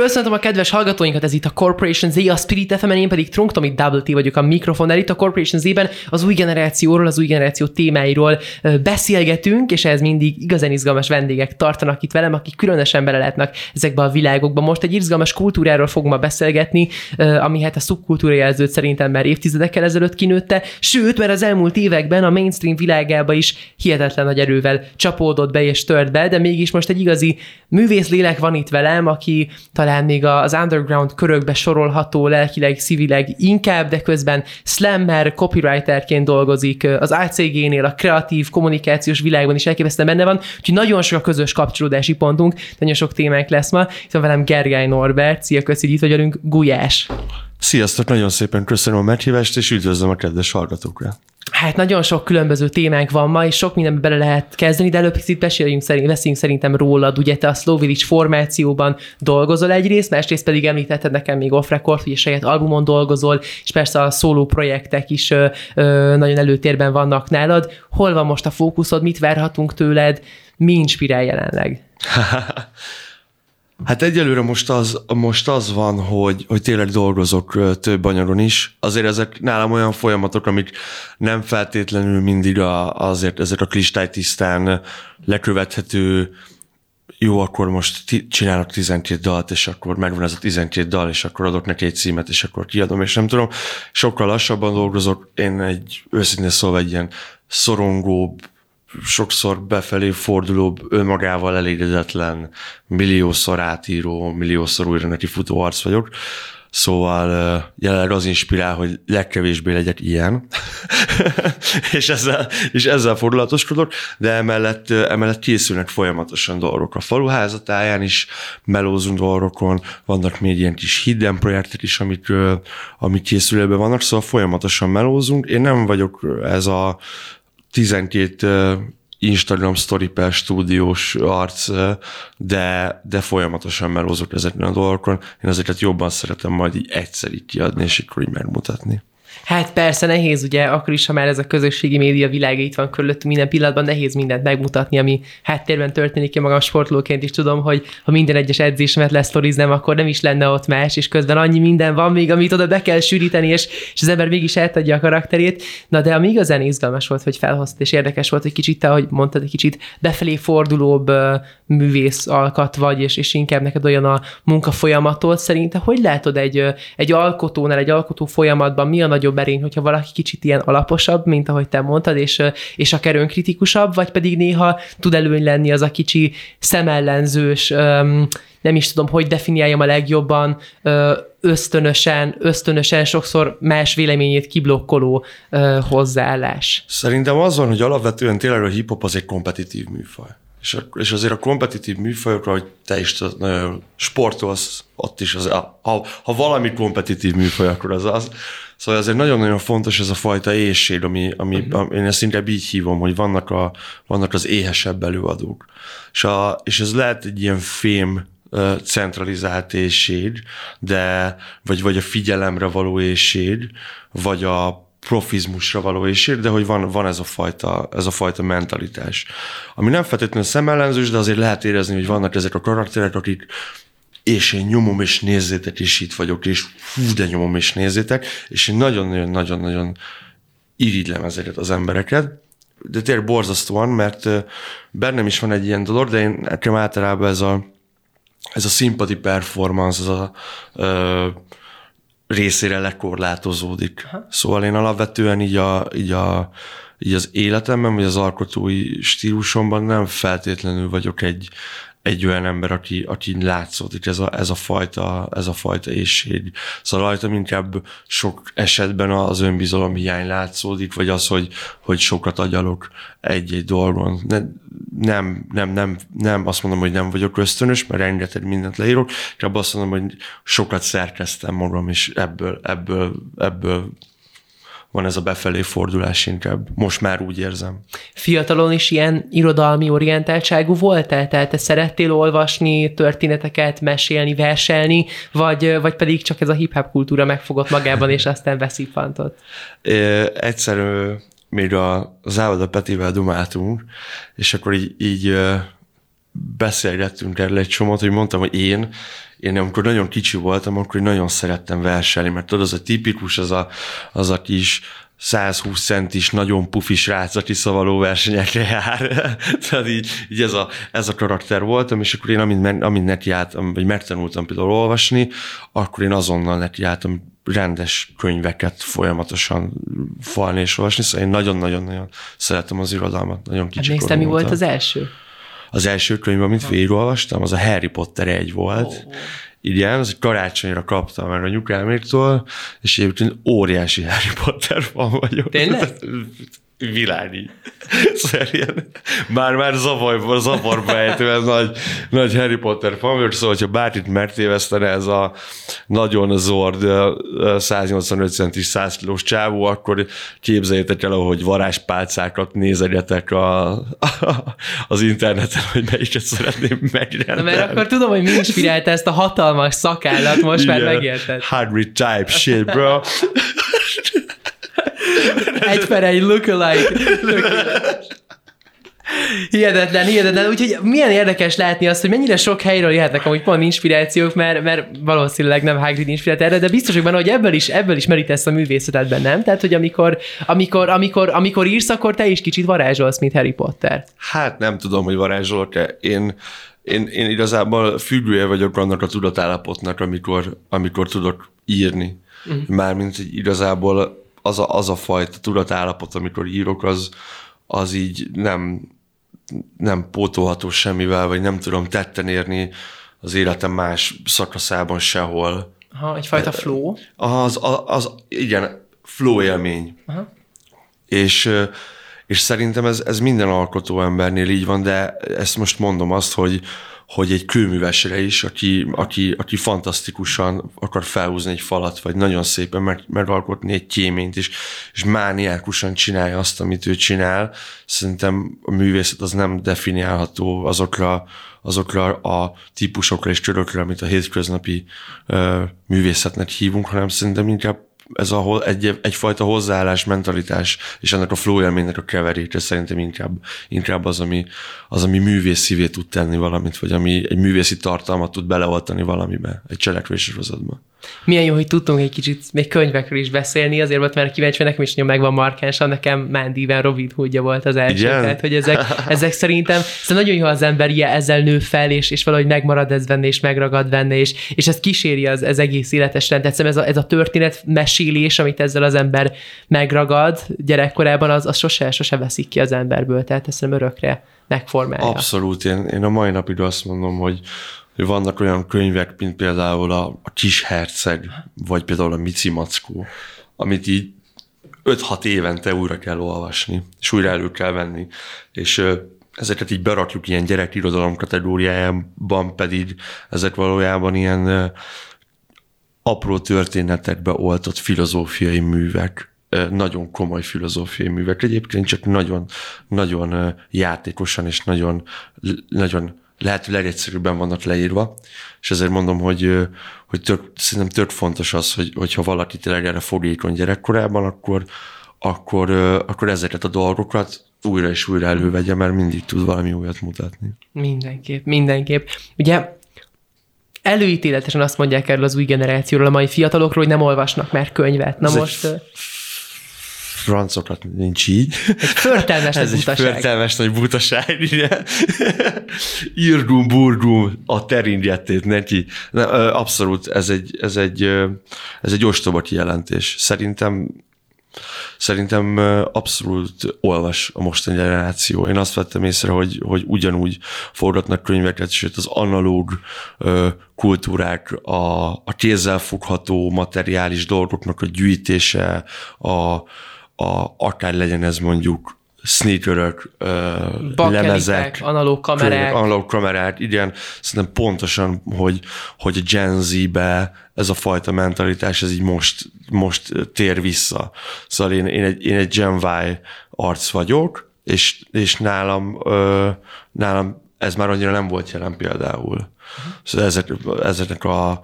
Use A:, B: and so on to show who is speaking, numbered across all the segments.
A: Köszöntöm a kedves hallgatóinkat, ez itt a Corporation Z, a Spirit fm én pedig Trunk Tomi Double T vagyok a mikrofonnál. Itt a Corporation Z-ben az új generációról, az új generáció témáiról beszélgetünk, és ez mindig igazán izgalmas vendégek tartanak itt velem, akik különösen belelátnak ezekbe a világokba. Most egy izgalmas kultúráról fogunk ma beszélgetni, ami hát a szubkultúra jelzőt szerintem már évtizedekkel ezelőtt kinőtte, sőt, mert az elmúlt években a mainstream világába is hihetetlen nagy erővel csapódott be és tört be, de mégis most egy igazi művész lélek van itt velem, aki talán talán még az underground körökbe sorolható lelkileg, szívileg inkább, de közben slammer, copywriterként dolgozik, az ACG-nél a kreatív kommunikációs világban is elképesztően benne van, úgyhogy nagyon sok a közös kapcsolódási pontunk, nagyon sok témánk lesz ma. Van velem Gergály Norbert, szia, köszi, itt vagy Gulyás.
B: Sziasztok, nagyon szépen köszönöm a meghívást, és üdvözlöm a kedves hallgatókra.
A: Hát nagyon sok különböző témánk van ma, és sok mindenbe bele lehet kezdeni, de előbb picit beszéljünk szerint, beszéljünk szerintem rólad. Ugye te a Slow Village formációban dolgozol egyrészt, másrészt pedig említetted nekem még off record, hogy a saját albumon dolgozol, és persze a szóló projektek is ö, ö, nagyon előtérben vannak nálad. Hol van most a fókuszod, mit várhatunk tőled, mi inspirál jelenleg?
B: Hát egyelőre most az, most az van, hogy, hogy tényleg dolgozok több anyagon is. Azért ezek nálam olyan folyamatok, amik nem feltétlenül mindig a, azért ezek a kristálytisztán lekövethető jó, akkor most csinálok 12 dalt, és akkor megvan ez a 12 dal, és akkor adok neki egy címet, és akkor kiadom, és nem tudom. Sokkal lassabban dolgozok, én egy őszintén szólva egy ilyen szorongóbb, sokszor befelé forduló, önmagával elégedetlen, milliószor átíró, milliószor újra neki futó arc vagyok. Szóval jelenleg az inspirál, hogy legkevésbé legyek ilyen, és, ezzel, és ezzel fordulatoskodok, de emellett, emellett készülnek folyamatosan dolgok. A faluházatáján is melózunk dolgokon, vannak még ilyen kis hidden projektek is, amik, amik készülőben vannak, szóval folyamatosan melózunk. Én nem vagyok ez a 12 Instagram story per stúdiós arc, de, de folyamatosan melózok ezekben a dolgokon. Én ezeket jobban szeretem majd így egyszer így kiadni, és így megmutatni.
A: Hát persze nehéz, ugye, akkor is, ha már ez a közösségi média világa itt van körülöttünk minden pillanatban, nehéz mindent megmutatni, ami háttérben történik. Én magam sportolóként is tudom, hogy ha minden egyes edzésemet lesztoriznám, akkor nem is lenne ott más, és közben annyi minden van még, amit oda be kell sűríteni, és, és az ember mégis eltadja a karakterét. Na de ami igazán izgalmas volt, hogy felhoztad, és érdekes volt, hogy kicsit, ahogy mondtad, egy kicsit befelé fordulóbb művész alkat vagy, és, és inkább neked olyan a munkafolyamatod. Szerintem hogy látod egy, egy alkotónál, egy alkotó folyamatban mi a nagyobb erény, hogyha valaki kicsit ilyen alaposabb, mint ahogy te mondtad, és, és akár önkritikusabb, vagy pedig néha tud előny lenni az a kicsi szemellenzős, nem is tudom, hogy definiáljam a legjobban, ösztönösen, ösztönösen sokszor más véleményét kiblokkoló hozzáállás.
B: Szerintem az van, hogy alapvetően tényleg a hip-hop az egy kompetitív műfaj. És, és azért a kompetitív műfajokra, hogy te is nagyon sportolsz, ott is az, ha, ha valami kompetitív műfaj, akkor az az. Szóval azért nagyon-nagyon fontos ez a fajta éjség, ami, ami, uh-huh. én ezt inkább így hívom, hogy vannak, a, vannak az éhesebb előadók. És, a, és ez lehet egy ilyen fém centralizált éjség, de, vagy, vagy a figyelemre való éjség, vagy a profizmusra való éjség, de hogy van, van ez, a fajta, ez a fajta mentalitás. Ami nem feltétlenül szemellenzős, de azért lehet érezni, hogy vannak ezek a karakterek, akik és én nyomom és nézzétek, és itt vagyok, és hú, de nyomom és nézzétek, és én nagyon-nagyon-nagyon-nagyon irigylem ezeket az embereket, de tényleg borzasztóan, mert bennem is van egy ilyen dolog, de én nekem általában ez a, ez a sympathy performance, az a részére lekorlátozódik. Aha. Szóval én alapvetően így, a, így, a, így az életemben, vagy az alkotói stílusomban nem feltétlenül vagyok egy, egy olyan ember, aki, aki látszódik, ez a, ez a fajta, ez a fajta ésség. Szóval rajtam inkább sok esetben az önbizalom hiány látszódik, vagy az, hogy, hogy sokat agyalok egy-egy dolgon. Ne, nem, nem, nem, nem azt mondom, hogy nem vagyok ösztönös, mert rengeteg mindent leírok, inkább azt mondom, hogy sokat szerkeztem magam, és ebből, ebből, ebből van ez a befelé fordulás inkább. Most már úgy érzem.
A: Fiatalon is ilyen irodalmi orientáltságú voltál? Tehát te szerettél olvasni történeteket, mesélni, verselni, vagy, vagy pedig csak ez a hip-hop kultúra megfogott magában, és aztán beszippantott?
B: Egyszer még a, az Ávoda Petivel dumáltunk, és akkor így, így beszélgettünk erről egy csomót, hogy mondtam, hogy én én amikor nagyon kicsi voltam, akkor nagyon szerettem verselni, mert tudod, az a tipikus, az a, az a kis 120 centis, nagyon pufis rác, aki szavaló versenyekre jár. Tehát így, így ez, a, ez a karakter voltam, és akkor én amint, amint nekiálltam, vagy megtanultam például olvasni, akkor én azonnal nekiálltam rendes könyveket folyamatosan falni és olvasni, szóval én nagyon-nagyon-nagyon szeretem az irodalmat, nagyon kicsi
A: hát mi volt az első?
B: Az első könyv, amit végigolvastam, az a Harry Potter egy volt. Oh. Igen, az egy karácsonyra kaptam már a nyugáméktól, és egyébként óriási Harry Potter van vagyok.
A: Tényleg?
B: világi. Szerint már-már zavarba, zavarba ejtően nagy, nagy Harry Potter fan szóval, hogyha bárkit megtévesztene ez a nagyon zord 185 centis 100 kilós csávó, akkor képzeljétek el, hogy varázspálcákat nézegetek a, a, az interneten, hogy melyiket szeretném megrendelni.
A: Na, mert akkor tudom, hogy mi inspirálta ezt a hatalmas szakállat, most Igen. már megérted.
B: Hagrid type shit, bro.
A: egy per egy lookalike. Hihetetlen, hihetetlen. Úgyhogy milyen érdekes látni azt, hogy mennyire sok helyről jöhetnek amúgy pont inspirációk, mert, mert valószínűleg nem Hagrid inspirált erre, de biztos, hogy benne, hogy ebből is, ebből is merítesz a művészetedben, nem? Tehát, hogy amikor, amikor, amikor, amikor írsz, akkor te is kicsit varázsolsz, mint Harry Potter.
B: Hát nem tudom, hogy varázsolok-e. Én, én, én igazából függője vagyok annak a tudatállapotnak, amikor, amikor tudok írni. Uh-huh. Mármint igazából az a, az a fajta tudatállapot, amikor írok, az, az így nem, nem pótolható semmivel, vagy nem tudom tetten érni az életem más szakaszában sehol.
A: Ha, egyfajta flow?
B: Az, az, az igen, flow élmény. Aha. És, és szerintem ez, ez minden alkotó embernél így van, de ezt most mondom azt, hogy, hogy egy kőművesre is, aki, aki, aki fantasztikusan akar felhúzni egy falat, vagy nagyon szépen meg, megalkotni egy kéményt, és, és mániákusan csinálja azt, amit ő csinál, szerintem a művészet az nem definiálható azokra, azokra a típusokra és körökre, amit a hétköznapi uh, művészetnek hívunk, hanem szerintem inkább ez a, egy, egyfajta hozzáállás, mentalitás, és ennek a flow élménynek a keveréke szerintem inkább, inkább az, ami, az, ami művész szívé tud tenni valamit, vagy ami egy művészi tartalmat tud beleoltani valamibe, egy cselekvéssorozatba.
A: Milyen jó, hogy tudtunk egy kicsit még könyvekről is beszélni, azért volt mert kíváncsi, nekem is nagyon megvan markánsan, nekem Mandyven Robin Hoodja volt az első, Igen? tehát hogy ezek, ezek szerintem, szóval nagyon jó, az ember ilyen ezzel nő fel, és, és valahogy megmarad ez benne, és megragad benne, és, és ezt kíséri az, az egész életes rend. Tehát ez a, ez a történet mesélés, amit ezzel az ember megragad gyerekkorában, az, az sose, sose veszik ki az emberből, tehát ezt nem örökre megformálja.
B: Abszolút, én, én a mai napig azt mondom, hogy hogy vannak olyan könyvek, mint például a, a Kis Herceg, vagy például a Mici Mackó, amit így 5-6 évente újra kell olvasni, és újra elő kell venni. És ezeket így berakjuk ilyen gyerekirodalom kategóriájában, pedig ezek valójában ilyen apró történetekbe oltott filozófiai művek, nagyon komoly filozófiai művek. Egyébként csak nagyon, nagyon játékosan és nagyon, nagyon lehető legegyszerűbben vannak leírva, és ezért mondom, hogy, hogy tök, szerintem tök fontos az, hogy, hogyha valaki tényleg erre fogékony gyerekkorában, akkor, akkor, akkor ezeket a dolgokat újra és újra elővegye, mert mindig tud valami újat mutatni.
A: Mindenképp, mindenképp. Ugye előítéletesen azt mondják erről az új generációról, a mai fiatalokról, hogy nem olvasnak már könyvet. Na Ez most... Egy
B: francokat nincs így.
A: Egy förtelmes
B: Ez egy förtelmes nagy butaság, igen. Irgum, burgum, a teringettét neki. Abszolút, ez egy, ez egy, ez egy ostoba kijelentés. Szerintem Szerintem abszolút olvas a mostani generáció. Én azt vettem észre, hogy, hogy ugyanúgy forgatnak könyveket, sőt az analóg kultúrák, a, a kézzel fogható materiális dolgoknak a gyűjtése, a, a, akár legyen ez mondjuk sneakerök, lemezek,
A: analóg kamerák.
B: Analóg kamerák, igen. Szerintem pontosan, hogy, hogy a Gen Z-be ez a fajta mentalitás, ez így most, most tér vissza. Szóval én, én, egy, én egy Gen Y arc vagyok, és, és nálam, nálam ez már annyira nem volt jelen például. Szóval ezek, ezeknek a,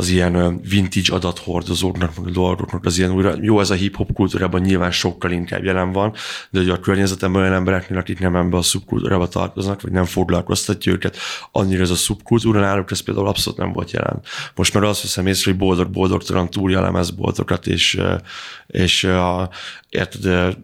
B: az ilyen vintage adathordozóknak, meg a dolgoknak az ilyen újra, jó, ez a hip-hop kultúrában nyilván sokkal inkább jelen van, de hogy a környezetemben olyan embereknél, akik nem ebbe a szubkultúrába tartoznak, vagy nem foglalkoztatja őket, annyira ez a szubkultúra náluk, ez például abszolút nem volt jelen. Most már azt hiszem észre, hogy boldog-boldogtalan túlja lemezboltokat, és, és a, érted,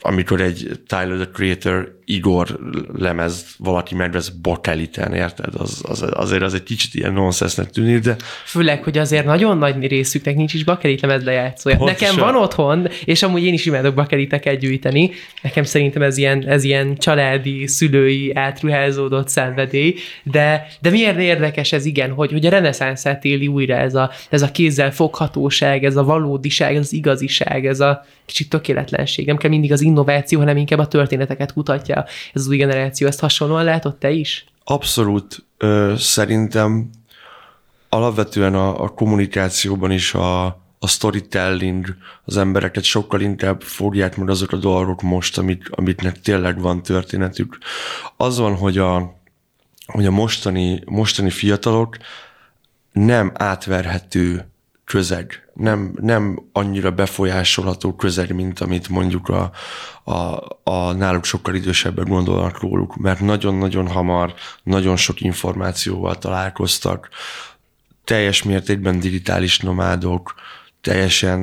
B: amikor egy Tyler, the Creator, Igor lemez valaki megvesz bakeliten, érted? Az, az, azért az egy kicsit ilyen nonsensnek tűnik, de...
A: Főleg, hogy azért nagyon nagy részüknek nincs is bakelit lemez lejátszója. Pontosan. Nekem van otthon, és amúgy én is imádok bakeliteket gyűjteni. Nekem szerintem ez ilyen, ez ilyen családi, szülői, átruházódott szenvedély, de, de miért érdekes ez igen, hogy, hogy a reneszánszát éli újra ez a, ez a kézzel foghatóság, ez a valódiság, ez az igaziság, ez a kicsit tökéletlenség. Nem kell mindig az innováció, hanem inkább a történeteket kutatja ez az új generáció. Ezt hasonlóan látod te is?
B: Abszolút. Ö, szerintem alapvetően a, a kommunikációban is a, a storytelling, az embereket sokkal inkább fogják meg azok a dolgok most, amik, amiknek tényleg van történetük. Az van, hogy a, hogy a mostani, mostani fiatalok nem átverhető közeg, nem, nem annyira befolyásolható közeg, mint amit mondjuk a, a, a náluk sokkal idősebbek gondolnak róluk, mert nagyon-nagyon hamar, nagyon sok információval találkoztak, teljes mértékben digitális nomádok, teljesen,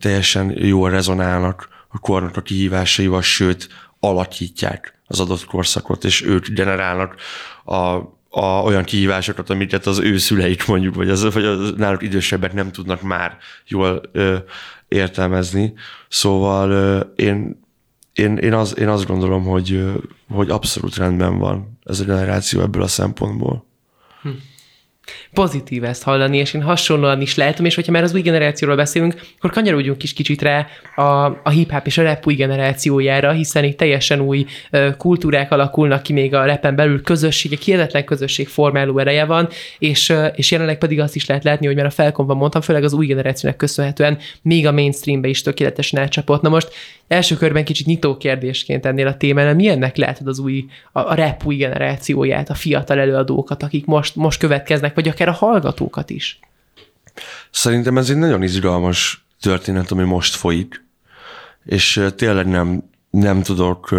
B: teljesen jól rezonálnak a kornak a kihívásaival, sőt, alakítják az adott korszakot, és ők generálnak a a, olyan kihívásokat, amiket az ő szüleik mondjuk, vagy az, vagy az náluk idősebbek nem tudnak már jól ö, értelmezni. Szóval ö, én, én, én, az, én azt gondolom, hogy, ö, hogy abszolút rendben van ez a generáció ebből a szempontból. Hm
A: pozitív ezt hallani, és én hasonlóan is látom, és hogyha már az új generációról beszélünk, akkor kanyarodjunk is kicsit rá a, a hip-hop és a rap új generációjára, hiszen itt teljesen új kultúrák alakulnak ki még a rapen belül, közösségek, hihetetlen közösség formáló ereje van, és, uh, és jelenleg pedig azt is lehet látni, hogy már a felkonban mondtam, főleg az új generációnak köszönhetően még a mainstreambe is tökéletesen elcsapott. Na most első körben kicsit nyitó kérdésként ennél a témánál, milyennek látod az új, a, a rap új generációját, a fiatal előadókat, akik most, most következnek, vagy akár a hallgatókat is?
B: Szerintem ez egy nagyon izgalmas történet, ami most folyik, és tényleg nem, nem tudok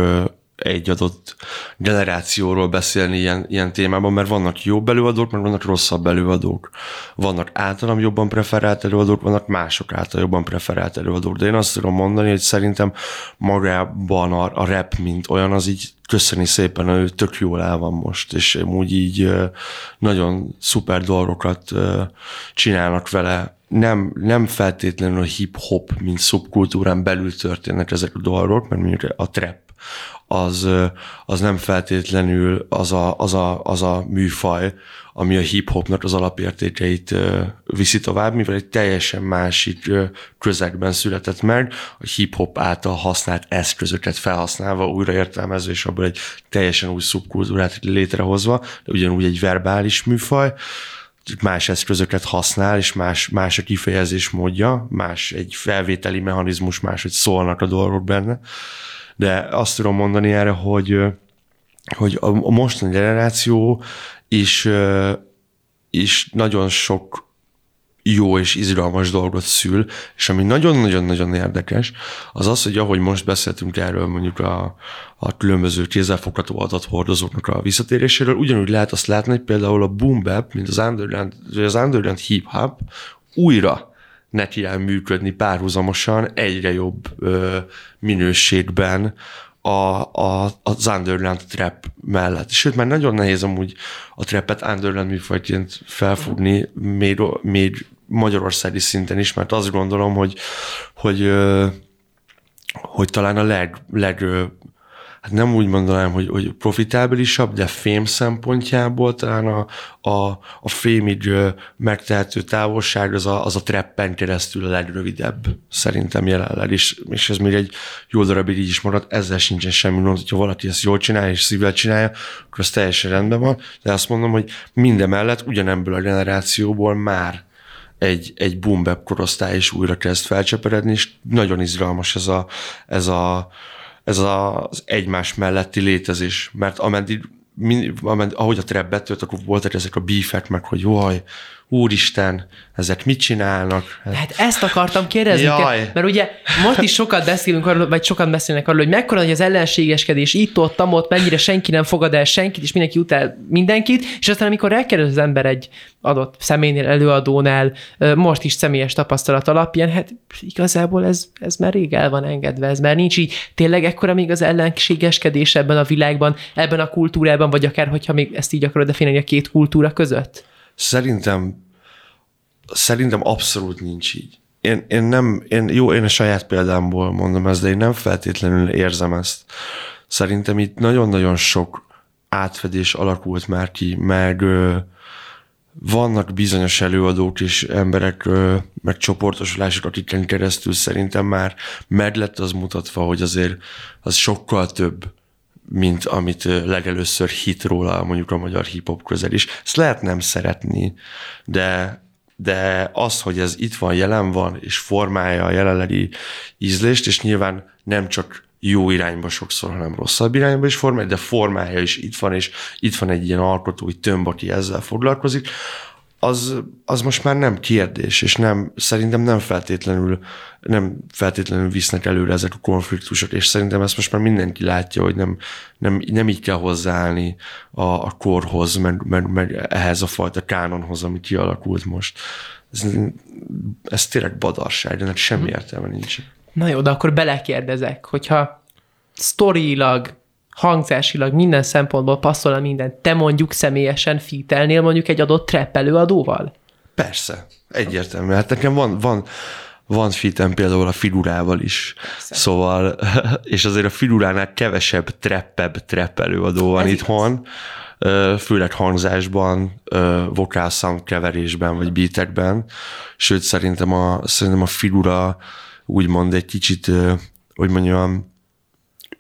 B: egy adott generációról beszélni ilyen, ilyen témában, mert vannak jobb előadók, meg vannak rosszabb előadók. Vannak általam jobban preferált előadók, vannak mások által jobban preferált előadók. De én azt tudom mondani, hogy szerintem magában a, a rap, mint olyan, az így köszöni szépen, ő tök jól el van most, és úgy így nagyon szuper dolgokat csinálnak vele. Nem, nem feltétlenül a hip-hop, mint szubkultúrán belül történnek ezek a dolgok, mert mondjuk a trap az, az nem feltétlenül az a, az, a, az a műfaj, ami a hip-hopnak az alapértékeit viszi tovább, mivel egy teljesen másik közegben született meg, a hip-hop által használt eszközöket felhasználva, újraértelmezve, és abból egy teljesen új szubkultúrát létrehozva, de ugyanúgy egy verbális műfaj, más eszközöket használ, és más, más a kifejezés módja, más egy felvételi mechanizmus, más, hogy szólnak a dolgok benne de azt tudom mondani erre, hogy, hogy a mostani generáció is, is nagyon sok jó és izgalmas dolgot szül, és ami nagyon-nagyon-nagyon érdekes, az az, hogy ahogy most beszéltünk erről mondjuk a, a különböző kézzelfogható adathordozóknak a visszatéréséről, ugyanúgy lehet azt látni, hogy például a boom bap, mint az underground, az underground hip-hop újra neki el működni párhuzamosan egyre jobb ö, minőségben a, a, az underground trap mellett. Sőt, már nagyon nehéz amúgy a trapet underground műfajként felfogni, még, még magyarországi szinten is, mert azt gondolom, hogy, hogy ö, hogy talán a leg, leg hát nem úgy mondanám, hogy, hogy profitábilisabb, de fém szempontjából talán a, a, a fémig megtehető távolság az a, az a treppen keresztül a legrövidebb szerintem jelenleg, és, és ez még egy jó darabig így is maradt, ezzel sincsen semmi gond, hogyha valaki ezt jól csinálja és szívvel csinálja, akkor az teljesen rendben van, de azt mondom, hogy minden mellett ugyanemből a generációból már egy, egy boom korosztály is újra kezd felcseperedni, és nagyon izgalmas ez a, ez a ez az egymás melletti létezés, mert ameddig, ameddig ahogy a trap betölt, akkor voltak ezek a beefek, meg hogy jaj, úristen, ezek mit csinálnak?
A: Hát ezt akartam kérdezni, Jaj. mert ugye most is sokat beszélünk arról, vagy sokat beszélnek arról, hogy mekkora hogy az ellenségeskedés itt, ott, ott, mennyire senki nem fogad el senkit, és mindenki utál mindenkit, és aztán amikor elkerül az ember egy adott személynél, előadónál, most is személyes tapasztalat alapján, hát igazából ez, ez már rég el van engedve, ez már nincs így. Tényleg ekkora még az ellenségeskedés ebben a világban, ebben a kultúrában, vagy akár, hogyha még ezt így akarod definiálni a két kultúra között?
B: Szerintem, szerintem abszolút nincs így. Én, én nem, én, jó, én a saját példámból mondom ezt, de én nem feltétlenül érzem ezt. Szerintem itt nagyon-nagyon sok átfedés alakult már ki, meg ö, vannak bizonyos előadók és emberek, ö, meg csoportosulások, akiken keresztül szerintem már meg lett az mutatva, hogy azért az sokkal több, mint amit legelőször hit róla mondjuk a magyar hip-hop közel is. Ezt lehet nem szeretni, de, de az, hogy ez itt van, jelen van, és formálja a jelenlegi ízlést, és nyilván nem csak jó irányba sokszor, hanem rosszabb irányba is formálja, de formálja is itt van, és itt van egy ilyen alkotói tömb, aki ezzel foglalkozik, az, az most már nem kérdés, és nem, szerintem nem feltétlenül, nem feltétlenül visznek előre ezek a konfliktusok, és szerintem ezt most már mindenki látja, hogy nem, nem, nem így kell hozzáállni a, a korhoz, meg, meg, meg ehhez a fajta kánonhoz, ami kialakult most. Ez, ez tényleg badarság, de ennek semmi mhm. értelme nincs.
A: Na jó, de akkor belekérdezek, hogyha sztorilag hangzásilag minden szempontból passzol a minden. Te mondjuk személyesen fitelnél mondjuk egy adott trap előadóval?
B: Persze, egyértelmű. Hát nekem van, van, van fitem például a figurával is. Persze. Szóval, és azért a figuránál kevesebb treppebb trap előadó van Ez itthon. Igaz. Főleg hangzásban, vokál sound keverésben, vagy beatekben. Sőt, szerintem a, szerintem a figura úgymond egy kicsit, hogy mondjam,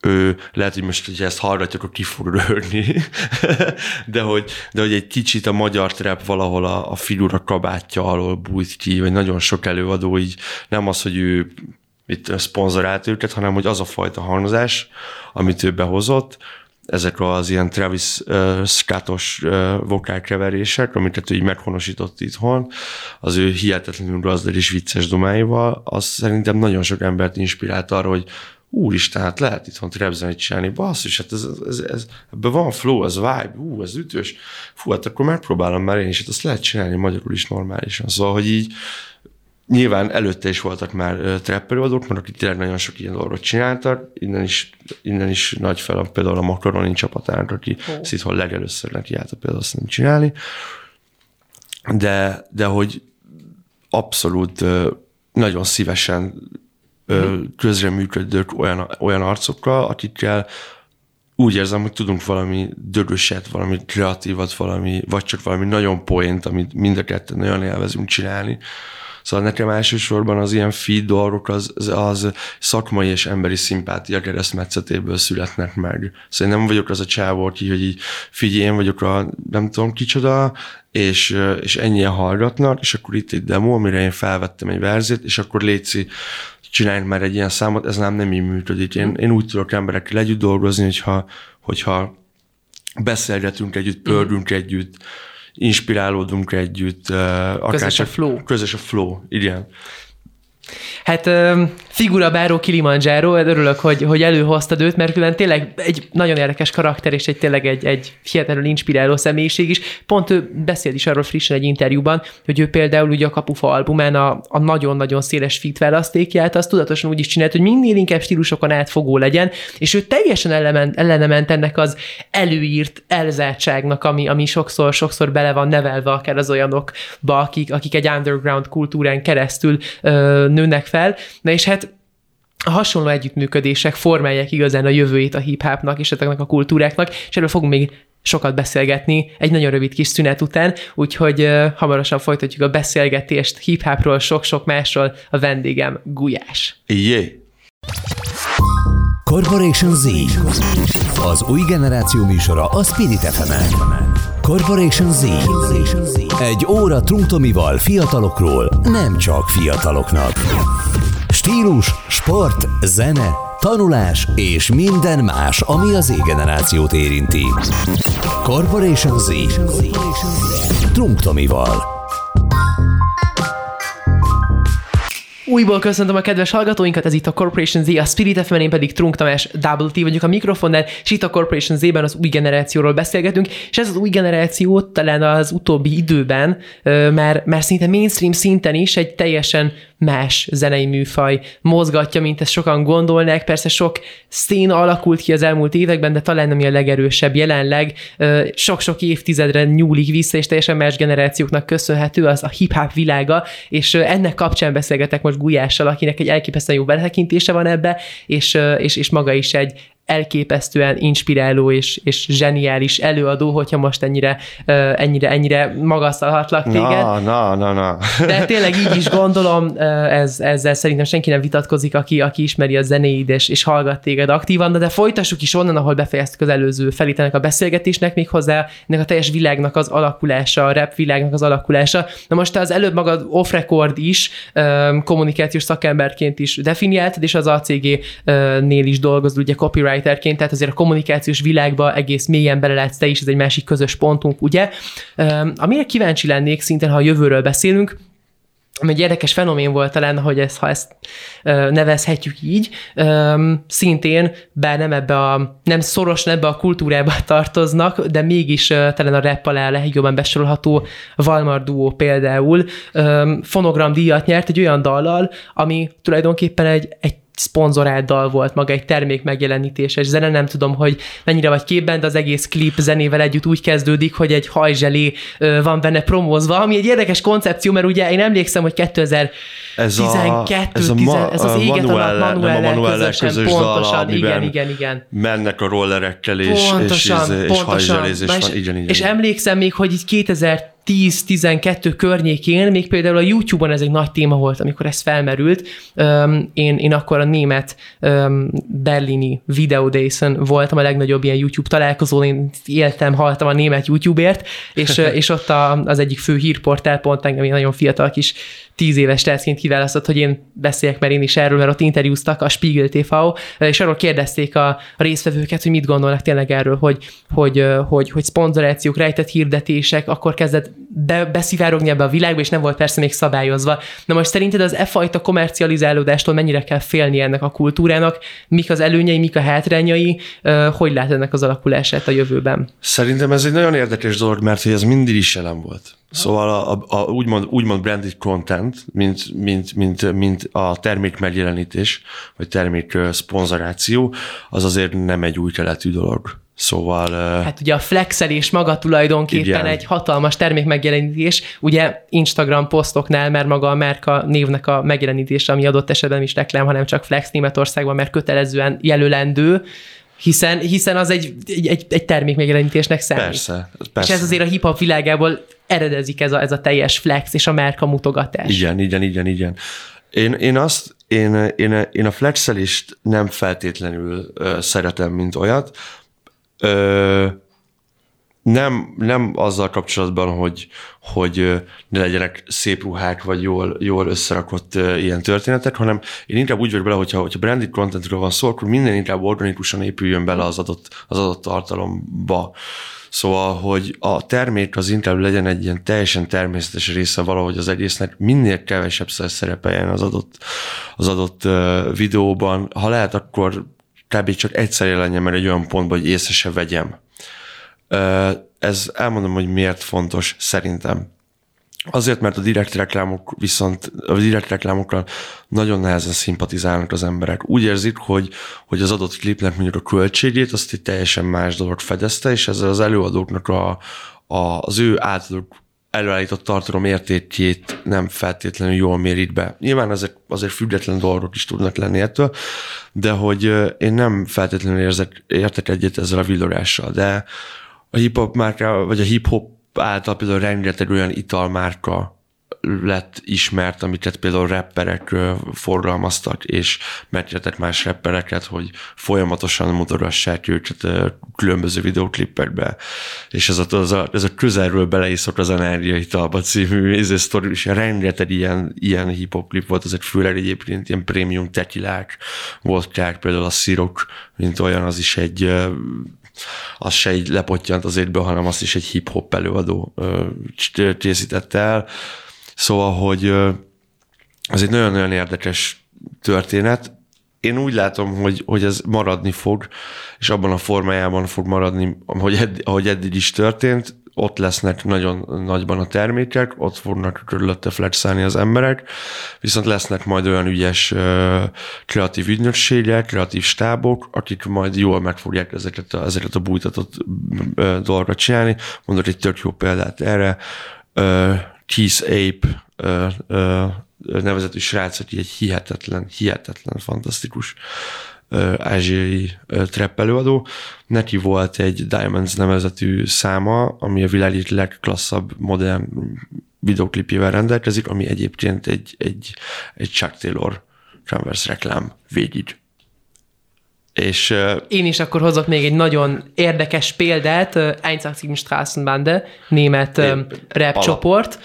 B: ő lehet, hogy most, hogy ezt hallgatjuk, akkor ki fog röhögni, de, hogy, de hogy egy kicsit a magyar trap valahol a, a figura kabátja alól bújt ki, vagy nagyon sok előadó így nem az, hogy ő itt szponzorált őket, hanem hogy az a fajta hangzás, amit ő behozott, ezek az ilyen Travis uh, Scottos uh, vokálkeverések, amiket ő így meghonosított itthon, az ő hihetetlenül gazdag és vicces domáival, az szerintem nagyon sok embert inspirált arra, hogy úristen, hát lehet itthon trapzenét csinálni, basszus, hát ez, ez, ez, ebben van flow, ez vibe, ú, ez ütős, fú, hát akkor megpróbálom már én is, hát azt lehet csinálni magyarul is normálisan. Szóval, hogy így nyilván előtte is voltak már trap előadók, mert akik tényleg nagyon sok ilyen dolgot csináltak, innen is, innen is nagy fel, például a Makaronin csapatának, aki oh. itthon legelőször neki állt például azt nem csinálni, de, de hogy abszolút nagyon szívesen közreműködők olyan, olyan arcokkal, akikkel úgy érzem, hogy tudunk valami dögöset, valami kreatívat, valami, vagy csak valami nagyon poént, amit mind a ketten nagyon élvezünk csinálni. Szóval nekem elsősorban az ilyen feed dolgok az, az, az szakmai és emberi szimpátia keresztmetszetéből születnek meg. Szóval nem vagyok az a csávó, aki, hogy így figyelj, én vagyok a nem tudom kicsoda, és, és ennyien hallgatnak, és akkor itt egy demo, amire én felvettem egy verzét, és akkor létszi, csináljunk már egy ilyen számot, ez nem, nem így működik. Én, én úgy tudok emberekkel együtt dolgozni, hogyha, hogyha beszélgetünk együtt, pördünk együtt, inspirálódunk együtt.
A: Akár közös a flow.
B: Közös a flow, igen.
A: Hát figura báró Kilimanjaro, örülök, hogy, hogy előhoztad őt, mert külön tényleg egy nagyon érdekes karakter, és egy tényleg egy, egy hihetetlenül inspiráló személyiség is. Pont ő beszélt is arról frissen egy interjúban, hogy ő például ugye a Kapufa albumán a, a nagyon-nagyon széles fit választékját, azt tudatosan úgy is csinált, hogy minél inkább stílusokon átfogó legyen, és ő teljesen ellement, ellenement ennek az előírt elzártságnak, ami, ami sokszor, sokszor bele van nevelve akár az olyanokba, akik, akik egy underground kultúrán keresztül ö, nőnek fel. Na és hát a hasonló együttműködések formálják igazán a jövőjét a hip-hopnak és ezeknek a kultúráknak, és erről fogunk még sokat beszélgetni egy nagyon rövid kis szünet után, úgyhogy uh, hamarosan folytatjuk a beszélgetést hip-hopról, sok-sok másról. A vendégem Gulyás.
B: Jé!
C: Corporation Z. Az új generáció műsora a Spirit fm Corporation Z. Egy óra Trunktomival fiatalokról, nem csak fiataloknak. Stílus, sport, zene, tanulás és minden más, ami az Z-generációt érinti. Corporation Z. Trunktomival.
A: Újból köszöntöm a kedves hallgatóinkat, ez itt a Corporation Z, a Spirit fm én pedig Trunk Tamás Double T vagyok a mikrofonnál, és itt a Corporation Z-ben az új generációról beszélgetünk, és ez az új generáció talán az utóbbi időben, mert, mert szinte mainstream szinten is egy teljesen más zenei műfaj mozgatja, mint ezt sokan gondolnák. Persze sok szín alakult ki az elmúlt években, de talán nem a legerősebb jelenleg. Sok-sok évtizedre nyúlik vissza, és teljesen más generációknak köszönhető az a hip-hop világa, és ennek kapcsán beszélgetek most Gulyással, akinek egy elképesztően jó beletekintése van ebbe, és, és, és maga is egy elképesztően inspiráló és, és zseniális előadó, hogyha most ennyire, ennyire, ennyire magasztalhatlak téged.
B: Na, na, na, na.
A: De tényleg így is gondolom, ez, ezzel szerintem senki nem vitatkozik, aki, aki ismeri a zenéid és, és hallgat téged aktívan, de folytassuk is onnan, ahol befejeztük az előző felítenek a beszélgetésnek, még hozzá ennek a teljes világnak az alakulása, a rap világnak az alakulása. Na most te az előbb magad off-record is kommunikációs szakemberként is definiáltad, és az ACG-nél is dolgozol, ugye copyright copywriterként, tehát azért a kommunikációs világba egész mélyen belelátsz te is, ez egy másik közös pontunk, ugye? Amire kíváncsi lennék, szintén, ha a jövőről beszélünk, ami egy érdekes fenomén volt talán, hogy ezt, ha ezt nevezhetjük így, szintén, bár nem ebbe a, nem szorosan ebbe a kultúrába tartoznak, de mégis talán a rap alá legjobban besorolható Valmar Duo például fonogram díjat nyert egy olyan dallal, ami tulajdonképpen egy, egy szponzorált dal volt maga egy termék megjelenítéses zene, nem tudom, hogy mennyire vagy képben, de az egész klip zenével együtt úgy kezdődik, hogy egy hajzselé van benne promózva, ami egy érdekes koncepció, mert ugye én emlékszem, hogy 2000 ez a, ez, a ma, ez az éget Manuel, a Manuel közösen, pontosan, dal, igen, igen, igen.
B: Mennek a rollerekkel, és, pontosan, és, és, és hajzselézés van, igen, igen.
A: És emlékszem még, hogy így 2000 10-12 környékén, még például a YouTube-on ez egy nagy téma volt, amikor ez felmerült. Én, én akkor a német berlini Video Days-en voltam a legnagyobb ilyen YouTube találkozón, én éltem, haltam a német YouTube-ért, és, és ott a, az egyik fő hírportál pont engem egy nagyon fiatal kis tíz éves tesztként kiválasztott, hogy én beszéljek, mert én is erről, mert ott interjúztak a Spiegel TV, és arról kérdezték a, a résztvevőket, hogy mit gondolnak tényleg erről, hogy, hogy, hogy, hogy szponzorációk, rejtett hirdetések, akkor kezdett be, beszivárogni ebbe a világba, és nem volt persze még szabályozva. Na most szerinted az e fajta komercializálódástól mennyire kell félni ennek a kultúrának, mik az előnyei, mik a hátrányai, hogy lát ennek az alakulását a jövőben?
B: Szerintem ez egy nagyon érdekes dolog, mert hogy ez mindig is jelen volt. Szóval a, a, a úgymond, úgymond branded content, mint, mint, mint, mint a termék megjelenítés, vagy termék szponzoráció, az azért nem egy új keletű dolog. Szóval...
A: Hát ugye a flexelés maga tulajdonképpen igen. egy hatalmas termék megjelenítés, ugye Instagram posztoknál, mert maga a Merka névnek a megjelenítése, ami adott esetben is reklám, hanem csak flex Németországban, mert kötelezően jelölendő, hiszen, hiszen az egy, egy, egy, egy termék megjelenítésnek számít.
B: Persze, persze.
A: És ez azért a hip-hop világából eredezik ez a, ez a teljes flex és a Merka mutogatás.
B: Igen, igen, igen, igen. Én, én azt, én, én, én a flexelést nem feltétlenül szeretem, mint olyat. Ö, nem, nem azzal kapcsolatban, hogy, hogy ne legyenek szép ruhák, vagy jól, jól összerakott ilyen történetek, hanem én inkább úgy vagyok bele, hogyha, hogyha branded contentről van szó, akkor minden inkább organikusan épüljön bele az adott, az adott tartalomba. Szóval, hogy a termék az inkább legyen egy ilyen teljesen természetes része valahogy az egésznek, minél kevesebb szerepeljen az adott, az adott videóban. Ha lehet, akkor kb. csak egyszer jelenjen mert egy olyan pontban, hogy észre se vegyem. Ez elmondom, hogy miért fontos szerintem. Azért, mert a direkt reklámok viszont, a direkt reklámokkal nagyon nehezen szimpatizálnak az emberek. Úgy érzik, hogy, hogy az adott klipnek mondjuk a költségét azt egy teljesen más dolog fedezte, és ezzel az előadóknak a, a, az ő általuk előállított tartalom értékét nem feltétlenül jól mérik be. Nyilván ezek azért független dolgok is tudnak lenni ettől, de hogy én nem feltétlenül érzek, értek egyet ezzel a villogással, de a hip-hop márka, vagy a hip-hop által például rengeteg olyan italmárka lett ismert, amiket például rapperek forgalmaztak, és megkértek más rappereket, hogy folyamatosan mutogassák őket különböző videoklipekbe. És ez a, az a, ez a közelről beleiszok az energiaitalba című ez sztori, és rengeteg ilyen, ilyen hip-hop klip volt, ezek főleg egyébként ilyen prémium tekilák volták, például a szirok, mint olyan, az is egy az se egy lepottyant az étből, hanem azt is egy hip-hop előadó készítette el. Szóval, hogy ez egy nagyon-nagyon érdekes történet. Én úgy látom, hogy, hogy ez maradni fog, és abban a formájában fog maradni, ahogy, edd, ahogy eddig is történt, ott lesznek nagyon nagyban a termékek, ott fognak körülötte flexelni az emberek, viszont lesznek majd olyan ügyes kreatív ügynökségek, kreatív stábok, akik majd jól meg fogják ezeket a, ezeket a bújtatott dolgokat csinálni. Mondok egy tök jó példát erre. Keith Ape nevezetű srác, aki egy hihetetlen, hihetetlen, fantasztikus ázsiai trap előadó. Neki volt egy Diamonds nevezetű száma, ami a világ egyik legklasszabb modern videoklipjével rendelkezik, ami egyébként egy, egy, egy Chuck Taylor Converse reklám végig. És,
A: Én is akkor hozok még egy nagyon érdekes példát, Einzig Straßenbande, német rap csoport,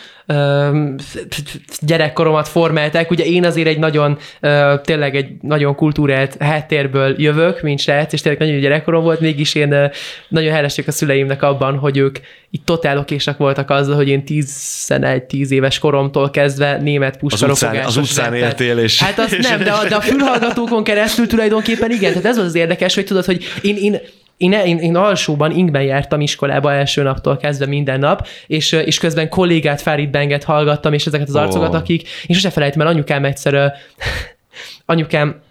A: gyerekkoromat formálták. Ugye én azért egy nagyon, tényleg egy nagyon kultúrált háttérből jövök, mint srác, és tényleg nagyon gyerekkorom volt, mégis én nagyon hálások a szüleimnek abban, hogy ők itt totál okésak voltak azzal, hogy én 11-10 éves koromtól kezdve német puskarofogásos.
B: Az utcán, az utcán éltél, és...
A: Hát azt nem, de a, de a fülhallgatókon keresztül tulajdonképpen igen, tehát ez az az érdekes, hogy tudod, hogy én, én én, én, én alsóban ingben jártam iskolába első naptól kezdve minden nap, és, és közben kollégát, Farid Benget hallgattam, és ezeket az arcokat, oh. akik, én sose felejtem el, anyukám egyszer, anyukám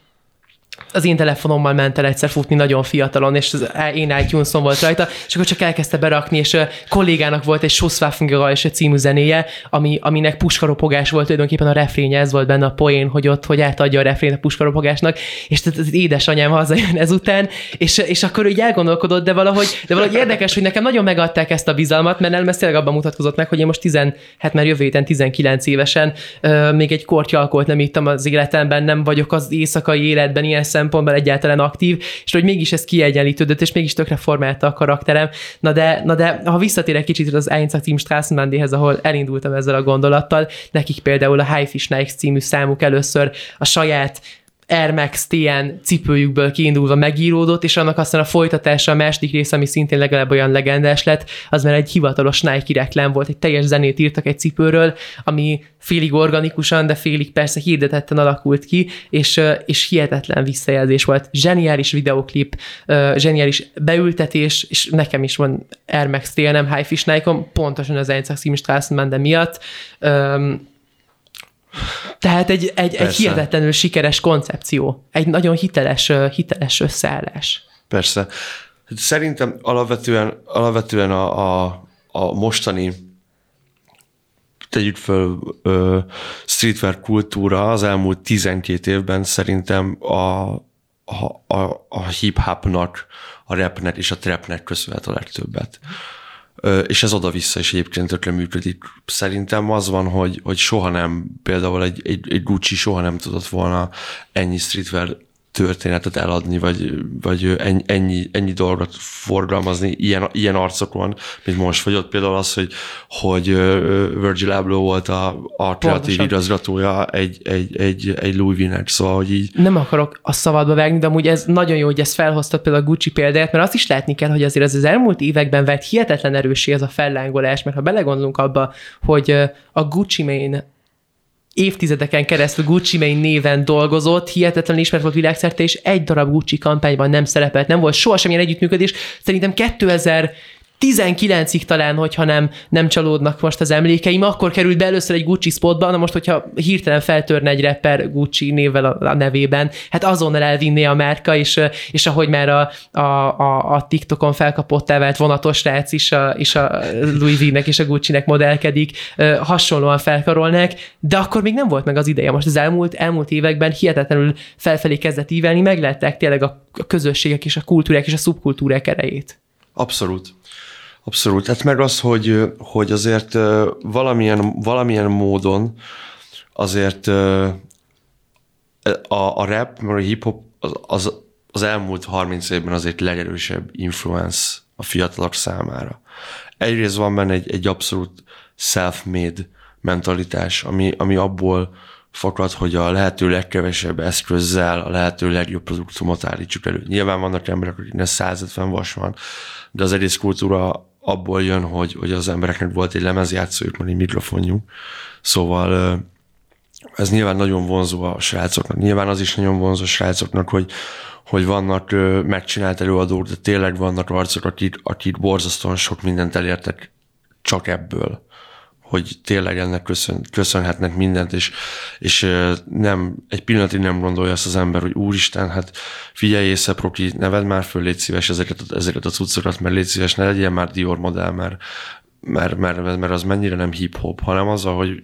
A: az én telefonommal ment el egyszer futni nagyon fiatalon, és az én itunes volt rajta, és akkor csak elkezdte berakni, és a kollégának volt egy Schusswaffengeräusche című zenéje, ami, aminek puskaropogás volt, tulajdonképpen a refrénye, ez volt benne a poén, hogy ott, hogy átadja a refrén a puskaropogásnak, és tehát az édesanyám hazajön ezután, és, és akkor úgy elgondolkodott, de valahogy, de valahogy érdekes, hogy nekem nagyon megadták ezt a bizalmat, mert nem tényleg abban mutatkozott meg, hogy én most 10, hát már jövő héten 19 évesen euh, még egy kortyalkolt nem ittam az életemben, nem vagyok az éjszakai életben ilyen szem szempontból egyáltalán aktív, és hogy mégis ez kiegyenlítődött, és mégis tökre formálta a karakterem. Na de, na de ha visszatérek kicsit az Einzak Team Straßenbandéhez, ahol elindultam ezzel a gondolattal, nekik például a High Fish Night című számuk először a saját Air Max TN cipőjükből kiindulva megíródott, és annak aztán a folytatása, a második rész, ami szintén legalább olyan legendás lett, az már egy hivatalos Nike reklám volt, egy teljes zenét írtak egy cipőről, ami félig organikusan, de félig persze hirdetetten alakult ki, és, és hihetetlen visszajelzés volt. Zseniális videoklip, zseniális beültetés, és nekem is van Air Max TN, nem High Fish Nike-om, pontosan az Einzak Straßenbande miatt. Tehát egy, egy, egy hihetetlenül sikeres koncepció, egy nagyon hiteles, hiteles összeállás.
B: Persze. Szerintem alapvetően, alapvetően a, a, a mostani tegyük föl ö, streetwear kultúra az elmúlt 12 évben szerintem a, a, a, a hip-hopnak, a rapnek és a trapnek köszönhet a legtöbbet és ez oda-vissza is egyébként tökre működik. Szerintem az van, hogy, hogy soha nem, például egy, egy, egy Gucci soha nem tudott volna ennyi streetwear történetet eladni, vagy, vagy ennyi, ennyi, dolgot forgalmazni ilyen, ilyen arcokon, mint most. Vagy ott például az, hogy, hogy Virgil Abloh volt a, a kreatív igazgatója egy, egy, egy, egy Louis Vuitton, szóval, hogy így...
A: Nem akarok a szabadba vágni, de amúgy ez nagyon jó, hogy ezt felhoztad például a Gucci példáját, mert azt is látni kell, hogy azért az, az elmúlt években vett hihetetlen erősé ez a fellángolás, mert ha belegondolunk abba, hogy a Gucci Mane évtizedeken keresztül Gucci Mane néven dolgozott, hihetetlen ismert volt világszerte, és egy darab Gucci kampányban nem szerepelt, nem volt soha semmilyen együttműködés. Szerintem 2000 19-ig talán, hogyha nem, nem csalódnak most az emlékeim, akkor került be először egy Gucci spotba, na most, hogyha hirtelen feltörne egy rapper Gucci névvel a, a nevében, hát azonnal elvinné a márka, és, és ahogy már a, a, a, a TikTokon felkapott vált vonatos rác is a, is a Louis V-nek és a Gucci-nek modellkedik, hasonlóan felkarolnák, de akkor még nem volt meg az ideje. Most az elmúlt, elmúlt években hihetetlenül felfelé kezdett ívelni, meglettek tényleg a közösségek és a kultúrák és a szubkultúrák erejét.
B: Abszolút. Abszolút. Hát meg az, hogy, hogy azért valamilyen, valamilyen módon azért a, a rap, mert a hip-hop az, az, az elmúlt 30 évben azért legerősebb influence a fiatalok számára. Egyrészt van benne egy, egy abszolút self-made mentalitás, ami, ami abból fakad, hogy a lehető legkevesebb eszközzel a lehető legjobb produktumot állítsuk elő. Nyilván vannak emberek, akiknek 150 vas van, de az egész kultúra abból jön, hogy, hogy az embereknek volt egy lemezjátszójuk, meg egy mikrofonjuk. Szóval ez nyilván nagyon vonzó a srácoknak. Nyilván az is nagyon vonzó a srácoknak, hogy, hogy vannak megcsinált előadók, de tényleg vannak arcok, akik, akik borzasztóan sok mindent elértek csak ebből hogy tényleg ennek köszön, köszönhetnek mindent, és, és nem, egy pillanatig nem gondolja azt az ember, hogy úristen, hát figyelj észre, Proki, neved már föl, légy szíves ezeket, ezeket a cuccokat, mert légy szíves, ne legyen már Dior modell, mert, mert, mert, mert az mennyire nem hip-hop, hanem az, hogy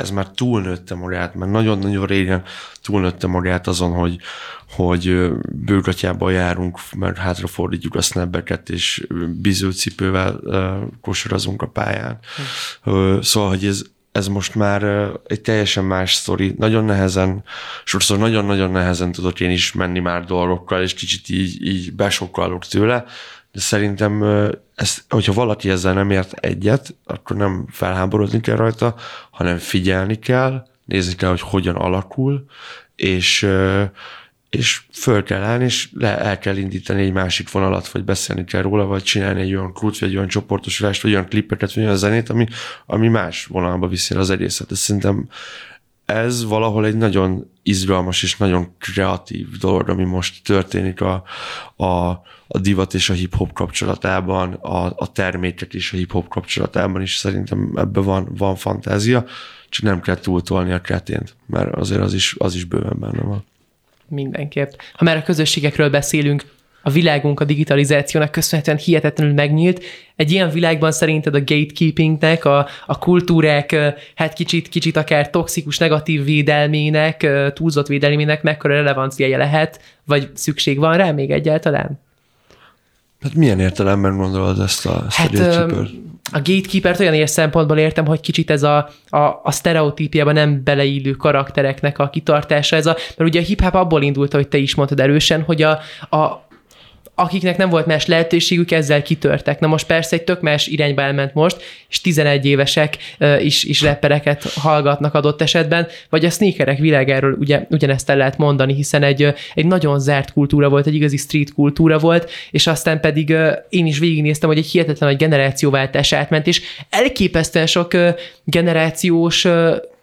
B: ez már túlnőtte magát, mert nagyon-nagyon régen túlnőtte magát azon, hogy, hogy bőgatjába járunk, mert hátrafordítjuk a snabbeket, és bizőcipővel kosarazunk a pályán. Hm. Szóval, hogy ez, ez most már egy teljesen más sztori. Nagyon nehezen, sokszor nagyon-nagyon nehezen tudok én is menni már dolgokkal, és kicsit így, így besokkalok tőle, de szerintem, ezt, hogyha valaki ezzel nem ért egyet, akkor nem felháborodni kell rajta, hanem figyelni kell, nézni kell, hogy hogyan alakul, és, és föl kell állni, és le, el kell indítani egy másik vonalat, vagy beszélni kell róla, vagy csinálni egy olyan krút, vagy egy olyan csoportosulást, vagy olyan klippeket, vagy olyan zenét, ami, ami más vonalba viszi az egészet. Ez szerintem ez valahol egy nagyon izgalmas és nagyon kreatív dolog, ami most történik a, a, a divat és a hip-hop kapcsolatában, a, a termékek és a hip-hop kapcsolatában is szerintem ebben van, van fantázia, csak nem kell túltolni a kretént, mert azért az is, az is bőven benne van.
A: Mindenképp. Ha már a közösségekről beszélünk, a világunk a digitalizációnak köszönhetően hihetetlenül megnyílt. Egy ilyen világban szerinted a gatekeepingnek, a, a kultúrák hát kicsit, kicsit akár toxikus, negatív védelmének, túlzott védelmének mekkora relevanciája lehet, vagy szükség van rá még egyáltalán?
B: Hát milyen értelemben gondolod ezt a, ezt
A: hát, a A gatekeeper olyan ér szempontból értem, hogy kicsit ez a, a, a sztereotípiában nem beleillő karaktereknek a kitartása. Ez a, mert ugye a hip-hop abból indult, hogy te is mondtad erősen, hogy a, a, akiknek nem volt más lehetőségük, ezzel kitörtek. Na most persze egy tök más irányba elment most, és 11 évesek is, is rappereket hallgatnak adott esetben, vagy a sneakerek világáról ugye, ugyanezt el lehet mondani, hiszen egy, egy nagyon zárt kultúra volt, egy igazi street kultúra volt, és aztán pedig én is végignéztem, hogy egy hihetetlen nagy generációváltás átment, és elképesztően sok generációs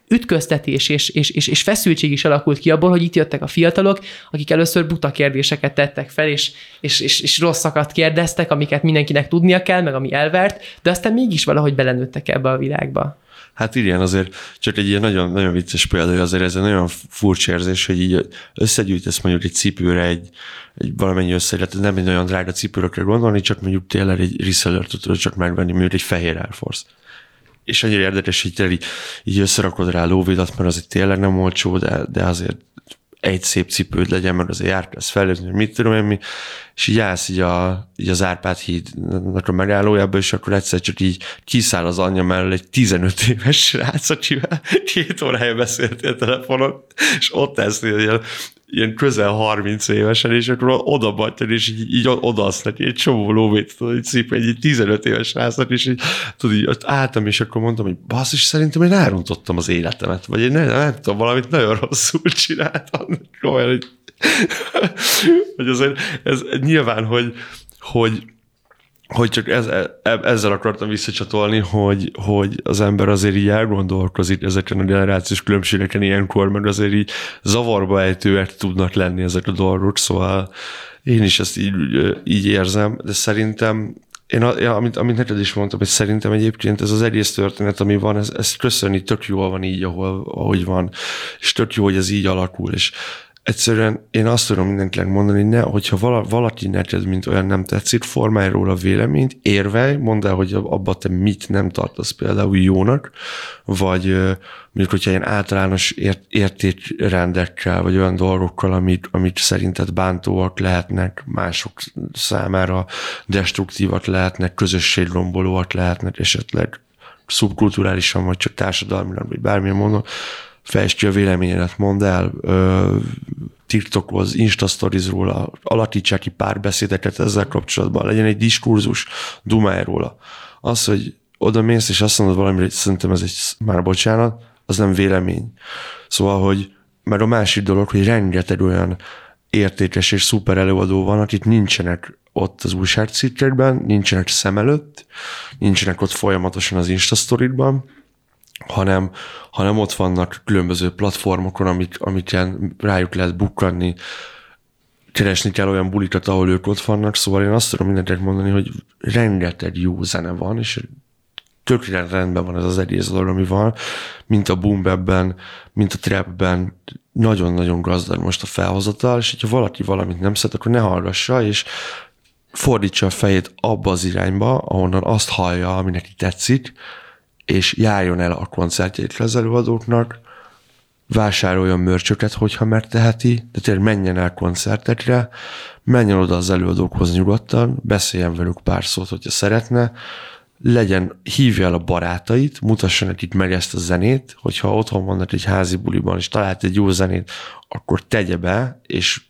A: ütköztetés és, és, és, és feszültség is alakult ki abból, hogy itt jöttek a fiatalok, akik először buta kérdéseket tettek fel, és, és, és, és rosszakat kérdeztek, amiket mindenkinek tudnia kell, meg ami elvert, de aztán mégis valahogy belenőttek ebbe a világba.
B: Hát igen, azért csak egy ilyen nagyon, nagyon vicces példa, azért ez egy nagyon furcsa érzés, hogy így összegyűjtesz mondjuk egy cipőre egy, egy valamennyi összeget, nem egy nagyon drága cipőre kell gondolni, csak mondjuk tényleg egy reseller tudod csak megvenni, mondjuk egy fehér Air Force és annyira érdekes, hogy így, így összerakod rá lóvidat, mert azért tényleg nem olcsó, de, de azért egy szép cipőd legyen, mert azért járkálsz felőzni, mit tudom én mi, és így állsz így, a, így az Árpád hídnak a megállójába, és akkor egyszer csak így kiszáll az anyja mellett egy 15 éves srác, akivel két órája beszéltél telefonon, és ott állsz ilyen ilyen közel 30 évesen, és akkor oda batyod, és így, így odaadsz neki egy csomó lóvét, tudod, egy szép, egy 15 éves rásznak, és így, tudod, így álltam, és akkor mondtam, hogy basszus, szerintem én elrontottam az életemet, vagy én nem, nem tudom, valamit nagyon rosszul csináltam. Olyan, hogy, hogy azért ez nyilván, hogy, hogy hogy csak ez, e, ezzel akartam visszacsatolni, hogy, hogy az ember azért így elgondolkozik ezeken a generációs különbségeken ilyenkor, meg azért így zavarba ejtőek tudnak lenni ezek a dolgok, szóval én is ezt így, így érzem, de szerintem én, a, amit, amit neked is mondtam, hogy szerintem egyébként ez az egész történet, ami van, ez, ez köszönni tök jól van így, ahol, ahogy van, és tök jó, hogy ez így alakul, és egyszerűen én azt tudom mindenkinek mondani, ne, hogyha vala, valaki neked, mint olyan nem tetszik, formálj róla véleményt, érvelj, mondd el, hogy abba te mit nem tartasz például jónak, vagy mondjuk, hogyha ilyen általános ért, értékrendekkel, vagy olyan dolgokkal, amit, amit szerinted bántóak lehetnek, mások számára destruktívak lehetnek, közösségrombolóak lehetnek, esetleg szubkulturálisan, vagy csak társadalmilag, vagy bármilyen mondom, fejtsd ki a véleményedet, mondd el, TikTokhoz, Insta Stories-ról, alakítsák ki párbeszédeket ezzel kapcsolatban, legyen egy diskurzus, dumálj róla. Az, hogy oda mész, és azt mondod valamire, hogy szerintem ez egy, már bocsánat, az nem vélemény. Szóval, hogy meg a másik dolog, hogy rengeteg olyan értékes és szuper előadó van, akik nincsenek ott az újságcikkekben, nincsenek szem előtt, nincsenek ott folyamatosan az Instastory-ban, hanem, hanem ott vannak különböző platformokon, amik, amiken rájuk lehet bukkanni, keresni kell olyan bulikat, ahol ők ott vannak, szóval én azt tudom mindenkinek mondani, hogy rengeteg jó zene van, és tökéletesen rendben van ez az egész dolog, ami van, mint a boom mint a trapben, nagyon-nagyon gazdag most a felhozatal, és hogyha valaki valamit nem szeret, akkor ne hallgassa, és fordítsa a fejét abba az irányba, ahonnan azt hallja, ami neki tetszik, és járjon el a koncertjétre az előadóknak, vásároljon mörcsöket, hogyha megteheti, de tényleg menjen el koncertekre, menjen oda az előadókhoz nyugodtan, beszéljen velük pár szót, hogyha szeretne, legyen, hívja el a barátait, mutassa nekik meg ezt a zenét, hogyha otthon vannak egy házi buliban, és talált egy jó zenét, akkor tegye be, és,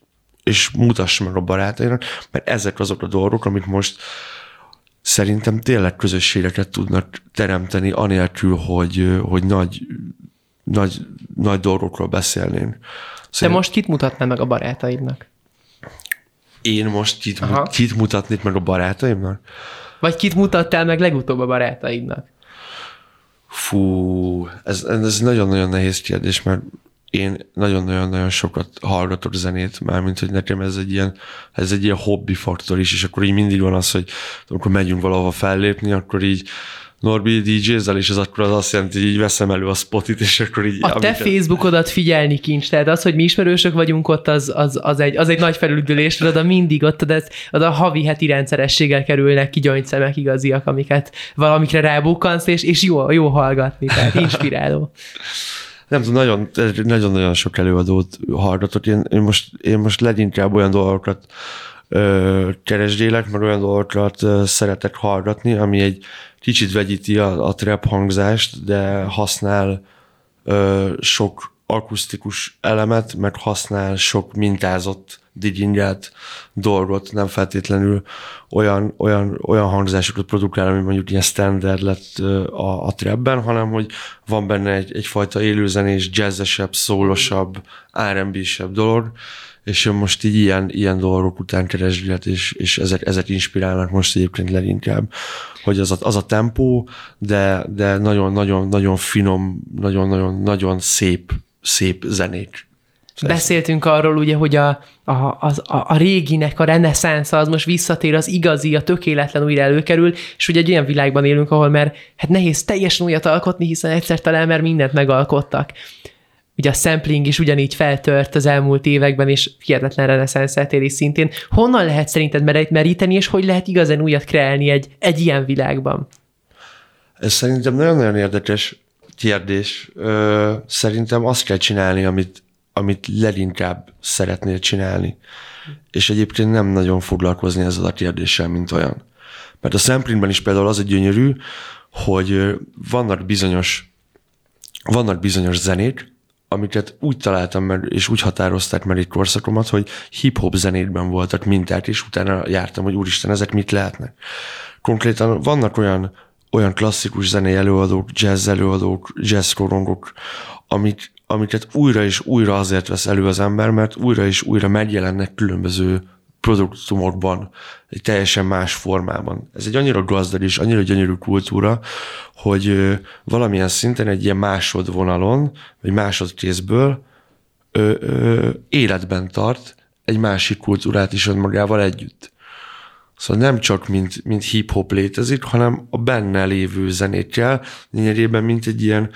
B: és mutassa meg a barátainak, mert ezek azok a dolgok, amik most szerintem tényleg közösségeket tudnak teremteni, anélkül, hogy, hogy nagy, nagy, nagy dolgokról beszélnénk.
A: Te most kit mutatnál meg a barátaidnak?
B: Én most kit, kit mutatnék meg a barátaimnak?
A: Vagy kit mutattál meg legutóbb a barátaidnak?
B: Fú, ez, ez nagyon-nagyon nehéz kérdés, mert én nagyon-nagyon-nagyon sokat hallgatok zenét, mármint, hogy nekem ez egy ilyen, ez egy ilyen hobbi faktor is, és akkor így mindig van az, hogy amikor megyünk valahova fellépni, akkor így Norbi DJ-zel, és ez akkor az azt jelenti, hogy így veszem elő a spotit, és akkor így...
A: A te Facebookodat figyelni kincs, tehát az, hogy mi ismerősök vagyunk ott, az, az, az, egy, az egy nagy felüldülés, oda mindig ott, de az a havi heti rendszerességgel kerülnek ki szemek igaziak, amiket valamikre rábukkansz, és, és jó, jó hallgatni, tehát inspiráló.
B: nem tudom, nagyon, nagyon-nagyon sok előadót hallgatok. Én, én, most, én most leginkább olyan dolgokat ö, keresgélek, meg olyan dolgokat ö, szeretek hallgatni, ami egy kicsit vegyíti a, a trap hangzást, de használ ö, sok akusztikus elemet, meg használ sok mintázott digingelt dolgot, nem feltétlenül olyan, olyan, olyan hangzásokat produkál, ami mondjuk ilyen standard lett a, a trapben, hanem hogy van benne egy, egyfajta élőzenés, jazzesebb, szólosabb, R&B-sebb dolog, és én most így ilyen, ilyen dolgok után keresgélet, és, és ezek, ezek inspirálnak most egyébként leginkább, hogy az a, az a tempó, de, de nagyon, nagyon, finom, nagyon, nagyon, nagyon szép, szép zenék
A: Beszéltünk arról ugye, hogy a, a, az, a, a réginek a reneszánsza az most visszatér, az igazi, a tökéletlen újra előkerül, és ugye egy olyan világban élünk, ahol már hát nehéz teljesen újat alkotni, hiszen egyszer talán már mindent megalkottak. Ugye a sampling is ugyanígy feltört az elmúlt években, és hihetetlen reneszánsz eltérés szintén. Honnan lehet szerinted meríteni, és hogy lehet igazán újat kreálni egy, egy ilyen világban?
B: Ez szerintem nagyon-nagyon érdekes kérdés. Szerintem azt kell csinálni, amit amit leginkább szeretnél csinálni. És egyébként nem nagyon foglalkozni ezzel a kérdéssel, mint olyan. Mert a samplingben is például az egy gyönyörű, hogy vannak bizonyos, vannak bizonyos zenék, amiket úgy találtam meg, és úgy határozták meg egy korszakomat, hogy hip-hop zenékben voltak minták, és utána jártam, hogy úristen, ezek mit lehetnek. Konkrétan vannak olyan, olyan klasszikus zenei előadók, jazz előadók, jazz korongok, amik amiket újra és újra azért vesz elő az ember, mert újra és újra megjelennek különböző produktumokban, egy teljesen más formában. Ez egy annyira gazdag és annyira gyönyörű kultúra, hogy valamilyen szinten egy ilyen másodvonalon, vagy másodkézből életben tart egy másik kultúrát is önmagával együtt. Szóval nem csak mint, mint hip-hop létezik, hanem a benne lévő zenékkel, lényegében mint egy ilyen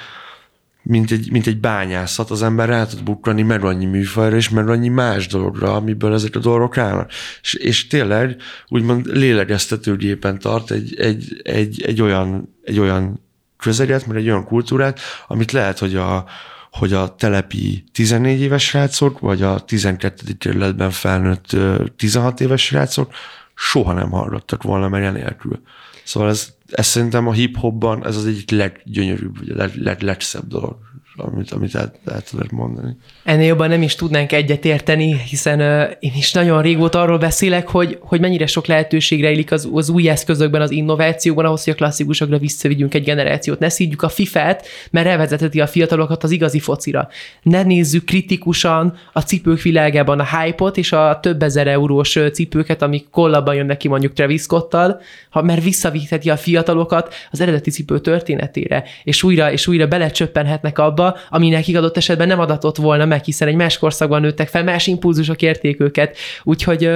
B: mint egy, mint egy bányászat, az ember rá tud bukkani meg annyi műfajra, és meg annyi más dologra, amiből ezek a dolgok állnak. És, és tényleg úgymond lélegeztetőgépen tart egy, egy, egy, egy, olyan, egy olyan közeget, mert egy olyan kultúrát, amit lehet, hogy a, hogy a telepi 14 éves srácok, vagy a 12. kerületben felnőtt 16 éves srácok soha nem hallgattak volna meg enélkül. Szóval ez, ez szerintem a hip-hopban ez az egyik leggyönyörűbb, vagy a leg, leg, legszebb dolog amit, amit el, el tudod mondani.
A: Ennél jobban nem is tudnánk egyetérteni, hiszen uh, én is nagyon régóta arról beszélek, hogy, hogy mennyire sok lehetőség rejlik az, az új eszközökben, az innovációban, ahhoz, hogy a klasszikusokra visszavigyünk egy generációt. Ne szídjuk a FIFA-t, mert elvezeteti a fiatalokat az igazi focira. Ne nézzük kritikusan a cipők világában a hype-ot és a több ezer eurós cipőket, amik kollabban jönnek ki mondjuk Travis Scott-tal, ha, mert visszaviheti a fiatalokat az eredeti cipő történetére, és újra és újra belecsöppenhetnek abba, ami nekik adott esetben nem adatott volna meg, hiszen egy más korszakban nőttek fel, más impulzusok érték őket. Úgyhogy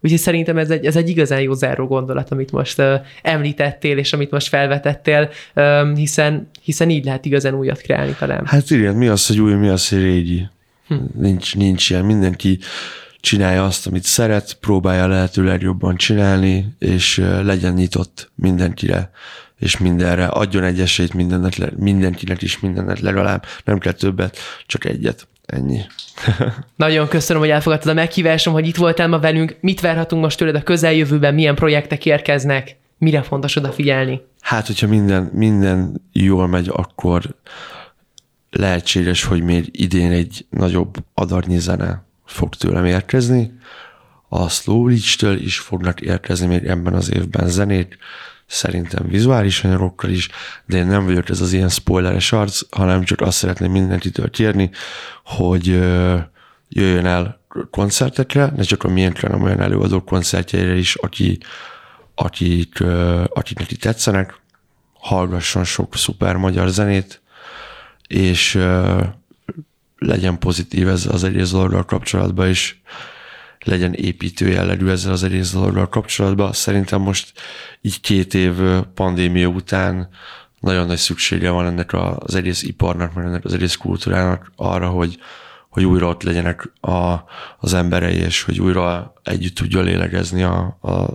A: Úgyhogy szerintem ez egy, ez egy igazán jó záró gondolat, amit most uh, említettél, és amit most felvetettél, um, hiszen, hiszen így lehet igazán újat kreálni talán.
B: Hát igen, mi az, hogy új, mi az, hogy régi. Hm. Nincs, nincs ilyen. Mindenki csinálja azt, amit szeret, próbálja lehető legjobban csinálni, és legyen nyitott mindenkire és mindenre, adjon egy esélyt mindennek, mindenkinek is mindennek legalább, nem kell többet, csak egyet. Ennyi.
A: Nagyon köszönöm, hogy elfogadtad a meghívásom, hogy itt voltál ma velünk. Mit várhatunk most tőled a közeljövőben, milyen projektek érkeznek, mire fontos odafigyelni?
B: Hát, hogyha minden, minden jól megy, akkor lehetséges, hogy még idén egy nagyobb adarnyi zene fog tőlem érkezni. A Slow től is fognak érkezni még ebben az évben zenét, szerintem vizuális anyagokkal is, de én nem vagyok ez az ilyen spoileres arc, hanem csak azt szeretném mindenkitől kérni, hogy jöjjön el koncertekre, ne csak a miénkre, hanem olyan előadók koncertjeire is, aki, akik, akik neki tetszenek, hallgasson sok szuper magyar zenét, és legyen pozitív ez az egész dologgal kapcsolatban is, legyen építő jellegű ezzel az egész dologgal kapcsolatban. Szerintem most így két év pandémia után nagyon nagy szüksége van ennek az egész iparnak, meg ennek az egész kultúrának arra, hogy, hogy újra ott legyenek a, az emberei, és hogy újra együtt tudja lélegezni a, a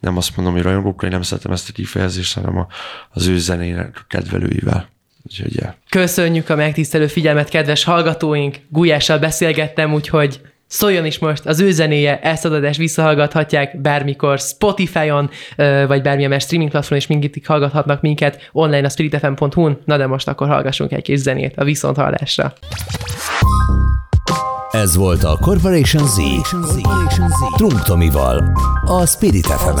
B: nem azt mondom, hogy rajongókkal, nem szeretem ezt a kifejezést, hanem a, az ő zenének kedvelőivel. Úgyhogy, yeah.
A: Köszönjük a megtisztelő figyelmet, kedves hallgatóink! Gulyással beszélgettem, úgyhogy Szóljon is most az ő zenéje, ezt az adást visszahallgathatják bármikor Spotify-on, vagy bármilyen más streaming platformon, és mindig hallgathatnak minket online a spiritfm.hu-n. Na de most akkor hallgassunk egy kis zenét a viszonthallásra.
C: Ez volt a Corporation Z. Corporation Z. Trunk Tomival, a Spirit fm